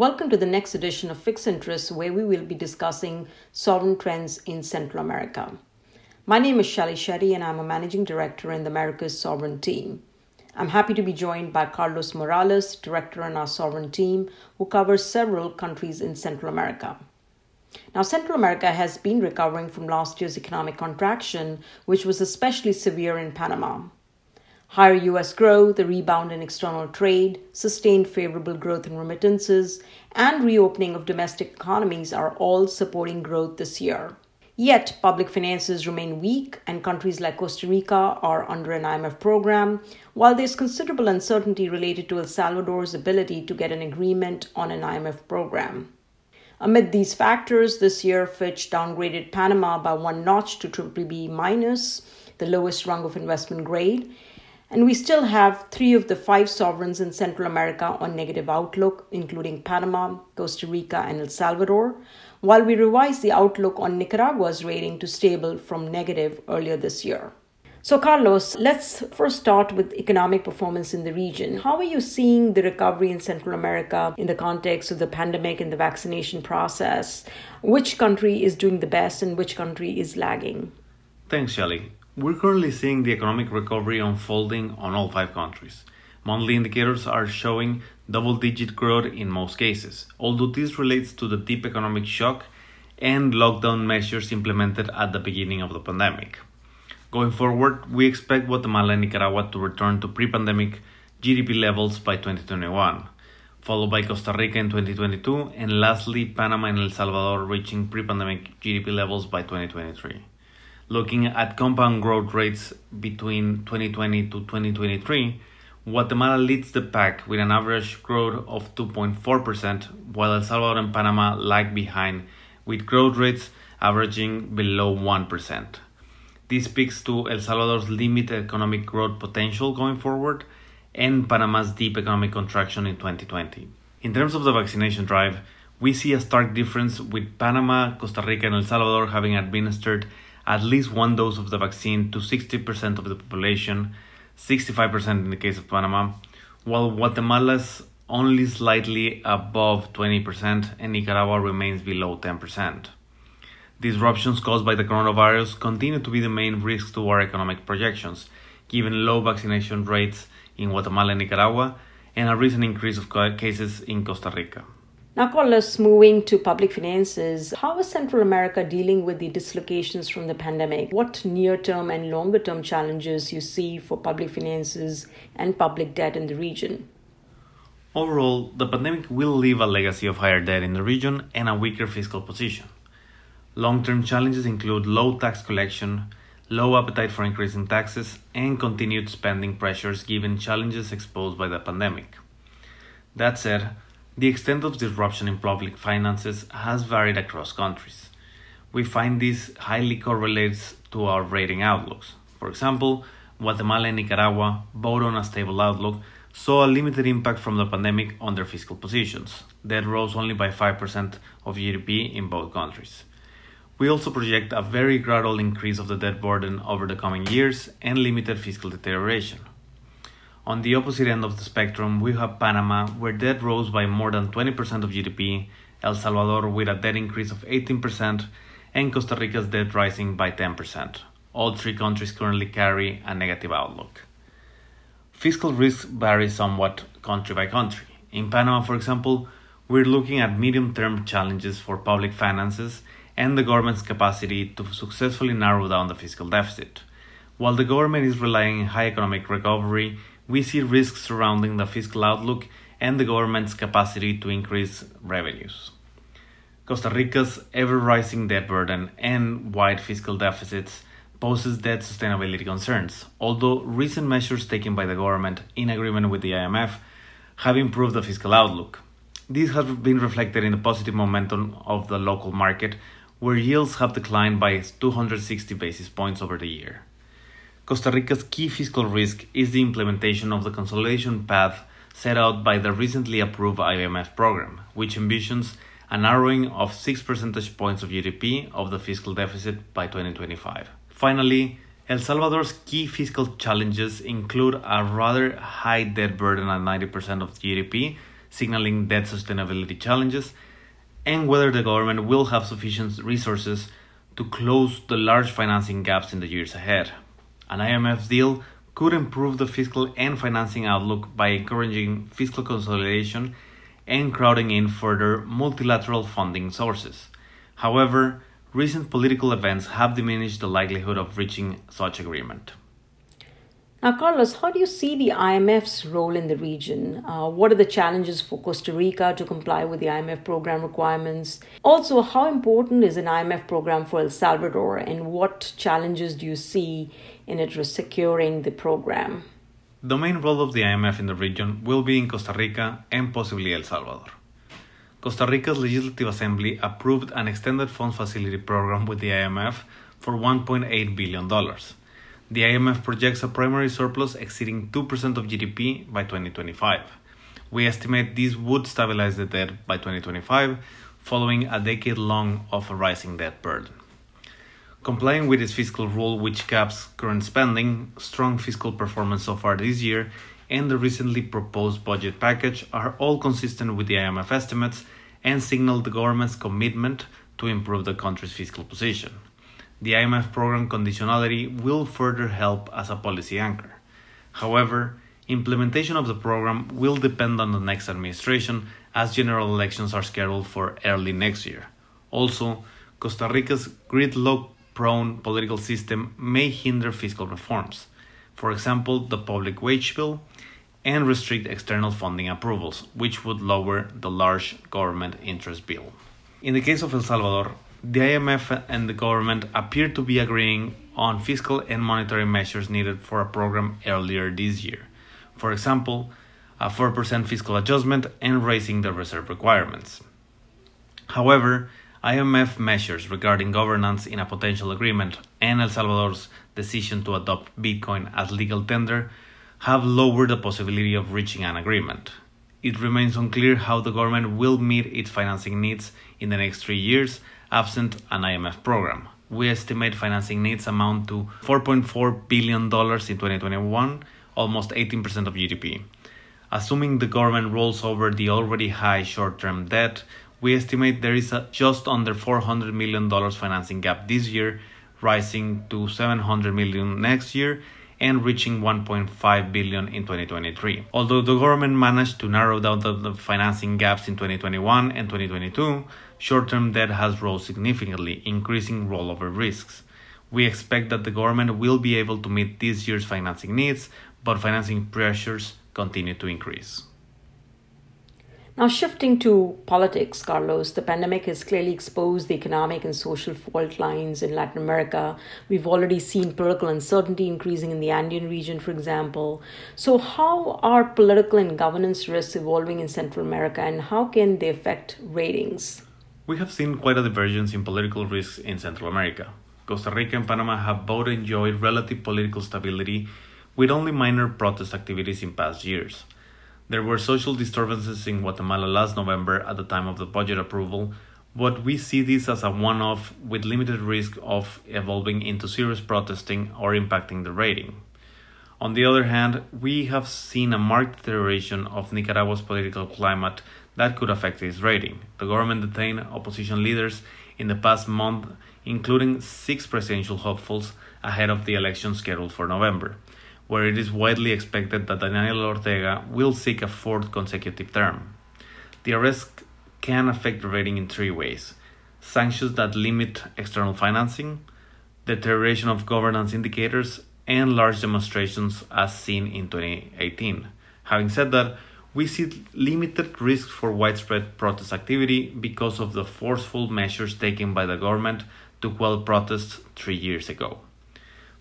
Welcome to the next edition of Fixed Interest, where we will be discussing sovereign trends in Central America. My name is Shelly Shetty, and I'm a managing director in the Americas Sovereign Team. I'm happy to be joined by Carlos Morales, director in our Sovereign Team, who covers several countries in Central America. Now, Central America has been recovering from last year's economic contraction, which was especially severe in Panama. Higher US growth, the rebound in external trade, sustained favorable growth in remittances, and reopening of domestic economies are all supporting growth this year. Yet, public finances remain weak, and countries like Costa Rica are under an IMF program, while there's considerable uncertainty related to El Salvador's ability to get an agreement on an IMF program. Amid these factors, this year Fitch downgraded Panama by one notch to BBB minus, the lowest rung of investment grade, and we still have three of the five sovereigns in Central America on negative outlook, including Panama, Costa Rica, and El Salvador, while we revised the outlook on Nicaragua's rating to stable from negative earlier this year. So, Carlos, let's first start with economic performance in the region. How are you seeing the recovery in Central America in the context of the pandemic and the vaccination process? Which country is doing the best and which country is lagging? Thanks, Shelly. We're currently seeing the economic recovery unfolding on all five countries. Monthly indicators are showing double digit growth in most cases, although this relates to the deep economic shock and lockdown measures implemented at the beginning of the pandemic. Going forward, we expect Guatemala and Nicaragua to return to pre pandemic GDP levels by 2021, followed by Costa Rica in 2022, and lastly, Panama and El Salvador reaching pre pandemic GDP levels by 2023 looking at compound growth rates between 2020 to 2023, Guatemala leads the pack with an average growth of 2.4%, while El Salvador and Panama lag behind with growth rates averaging below 1%. This speaks to El Salvador's limited economic growth potential going forward and Panama's deep economic contraction in 2020. In terms of the vaccination drive, we see a stark difference with Panama, Costa Rica, and El Salvador having administered at least one dose of the vaccine to 60% of the population, 65% in the case of Panama, while Guatemala's only slightly above 20% and Nicaragua remains below 10%. Disruptions caused by the coronavirus continue to be the main risk to our economic projections, given low vaccination rates in Guatemala and Nicaragua and a recent increase of cases in Costa Rica. Now, Carlos, moving to public finances, how is Central America dealing with the dislocations from the pandemic? What near term and longer term challenges you see for public finances and public debt in the region? Overall, the pandemic will leave a legacy of higher debt in the region and a weaker fiscal position. Long term challenges include low tax collection, low appetite for increasing taxes, and continued spending pressures given challenges exposed by the pandemic. That said, the extent of disruption in public finances has varied across countries. We find this highly correlates to our rating outlooks. For example, Guatemala and Nicaragua, both on a stable outlook, saw a limited impact from the pandemic on their fiscal positions. Debt rose only by 5% of GDP in both countries. We also project a very gradual increase of the debt burden over the coming years and limited fiscal deterioration. On the opposite end of the spectrum, we have Panama, where debt rose by more than 20% of GDP, El Salvador with a debt increase of 18%, and Costa Rica's debt rising by 10%. All three countries currently carry a negative outlook. Fiscal risk varies somewhat country by country. In Panama, for example, we're looking at medium term challenges for public finances and the government's capacity to successfully narrow down the fiscal deficit. While the government is relying on high economic recovery we see risks surrounding the fiscal outlook and the government's capacity to increase revenues. Costa Rica's ever rising debt burden and wide fiscal deficits poses debt sustainability concerns, although recent measures taken by the government in agreement with the IMF have improved the fiscal outlook. This has been reflected in the positive momentum of the local market, where yields have declined by 260 basis points over the year. Costa Rica's key fiscal risk is the implementation of the consolidation path set out by the recently approved IMF program, which envisions a narrowing of 6 percentage points of GDP of the fiscal deficit by 2025. Finally, El Salvador's key fiscal challenges include a rather high debt burden at 90% of GDP, signaling debt sustainability challenges, and whether the government will have sufficient resources to close the large financing gaps in the years ahead. An IMF deal could improve the fiscal and financing outlook by encouraging fiscal consolidation and crowding in further multilateral funding sources. However, recent political events have diminished the likelihood of reaching such agreement. Now, Carlos, how do you see the IMF's role in the region? Uh, what are the challenges for Costa Rica to comply with the IMF program requirements? Also, how important is an IMF program for El Salvador, and what challenges do you see in securing the program? The main role of the IMF in the region will be in Costa Rica and possibly El Salvador. Costa Rica's Legislative Assembly approved an extended funds facility program with the IMF for $1.8 billion. The IMF projects a primary surplus exceeding 2% of GDP by 2025. We estimate this would stabilize the debt by 2025, following a decade long of a rising debt burden. Complying with its fiscal rule, which caps current spending, strong fiscal performance so far this year, and the recently proposed budget package are all consistent with the IMF estimates and signal the government's commitment to improve the country's fiscal position. The IMF program conditionality will further help as a policy anchor. However, implementation of the program will depend on the next administration as general elections are scheduled for early next year. Also, Costa Rica's gridlock prone political system may hinder fiscal reforms, for example, the public wage bill, and restrict external funding approvals, which would lower the large government interest bill. In the case of El Salvador, the IMF and the government appear to be agreeing on fiscal and monetary measures needed for a program earlier this year. For example, a 4% fiscal adjustment and raising the reserve requirements. However, IMF measures regarding governance in a potential agreement and El Salvador's decision to adopt Bitcoin as legal tender have lowered the possibility of reaching an agreement. It remains unclear how the government will meet its financing needs in the next three years absent an IMF program. We estimate financing needs amount to $4.4 billion in 2021, almost 18% of GDP. Assuming the government rolls over the already high short term debt, we estimate there is a just under $400 million financing gap this year, rising to 700 million next year and reaching 1.5 billion in 2023. Although the government managed to narrow down the, the financing gaps in 2021 and 2022, short-term debt has rose significantly, increasing rollover risks. We expect that the government will be able to meet this year's financing needs, but financing pressures continue to increase. Now, shifting to politics, Carlos, the pandemic has clearly exposed the economic and social fault lines in Latin America. We've already seen political uncertainty increasing in the Andean region, for example. So, how are political and governance risks evolving in Central America, and how can they affect ratings? We have seen quite a divergence in political risks in Central America. Costa Rica and Panama have both enjoyed relative political stability with only minor protest activities in past years. There were social disturbances in Guatemala last November at the time of the budget approval, but we see this as a one off with limited risk of evolving into serious protesting or impacting the rating. On the other hand, we have seen a marked deterioration of Nicaragua's political climate that could affect its rating. The government detained opposition leaders in the past month, including six presidential hopefuls ahead of the election scheduled for November where it is widely expected that Daniel Ortega will seek a fourth consecutive term. The arrest can affect the rating in three ways sanctions that limit external financing, deterioration of governance indicators, and large demonstrations as seen in 2018. Having said that, we see limited risk for widespread protest activity because of the forceful measures taken by the government to quell protests three years ago.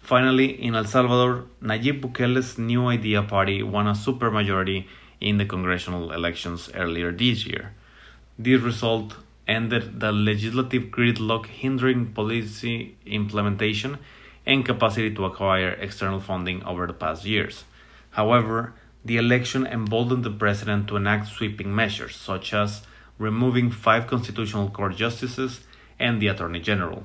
Finally, in El Salvador, Nayib Bukele's New Idea Party won a supermajority in the congressional elections earlier this year. This result ended the legislative gridlock hindering policy implementation and capacity to acquire external funding over the past years. However, the election emboldened the president to enact sweeping measures, such as removing five constitutional court justices and the attorney general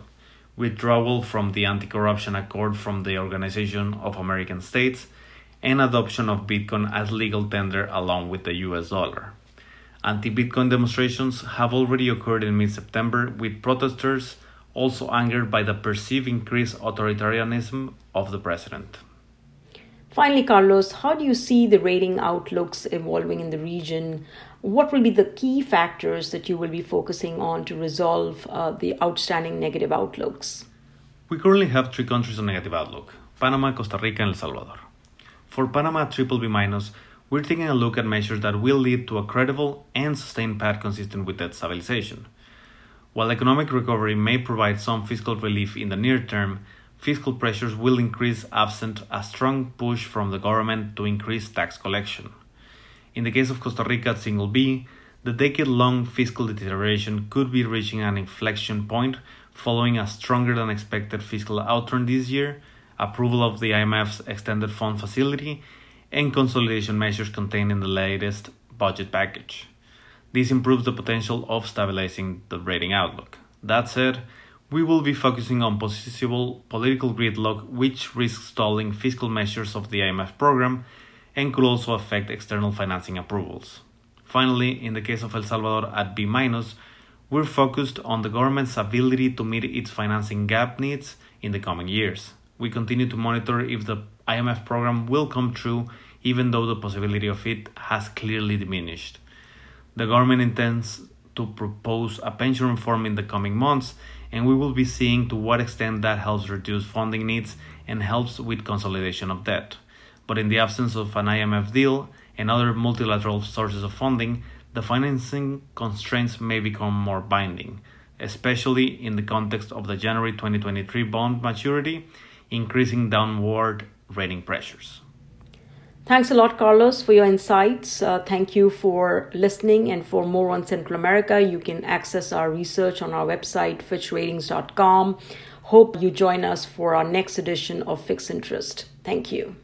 withdrawal from the Anti Corruption Accord from the Organization of American States, and adoption of Bitcoin as legal tender along with the US dollar. Anti Bitcoin demonstrations have already occurred in mid September, with protesters also angered by the perceived increased authoritarianism of the president. Finally, Carlos, how do you see the rating outlooks evolving in the region? What will be the key factors that you will be focusing on to resolve uh, the outstanding negative outlooks? We currently have three countries on negative outlook Panama, Costa Rica, and El Salvador. For Panama triple B minus, we're taking a look at measures that will lead to a credible and sustained path consistent with debt stabilization. While economic recovery may provide some fiscal relief in the near term, fiscal pressures will increase absent a strong push from the government to increase tax collection. In the case of Costa Rica at single B, the decade long fiscal deterioration could be reaching an inflection point following a stronger than expected fiscal outturn this year, approval of the IMF's extended fund facility, and consolidation measures contained in the latest budget package. This improves the potential of stabilizing the rating outlook. That said, we will be focusing on possible political gridlock, which risks stalling fiscal measures of the IMF program and could also affect external financing approvals. Finally, in the case of El Salvador at B-, we're focused on the government's ability to meet its financing gap needs in the coming years. We continue to monitor if the IMF program will come true even though the possibility of it has clearly diminished. The government intends to propose a pension reform in the coming months, and we will be seeing to what extent that helps reduce funding needs and helps with consolidation of debt. But in the absence of an IMF deal and other multilateral sources of funding, the financing constraints may become more binding, especially in the context of the January 2023 bond maturity, increasing downward rating pressures. Thanks a lot, Carlos, for your insights. Uh, thank you for listening. And for more on Central America, you can access our research on our website, fitchratings.com. Hope you join us for our next edition of Fixed Interest. Thank you.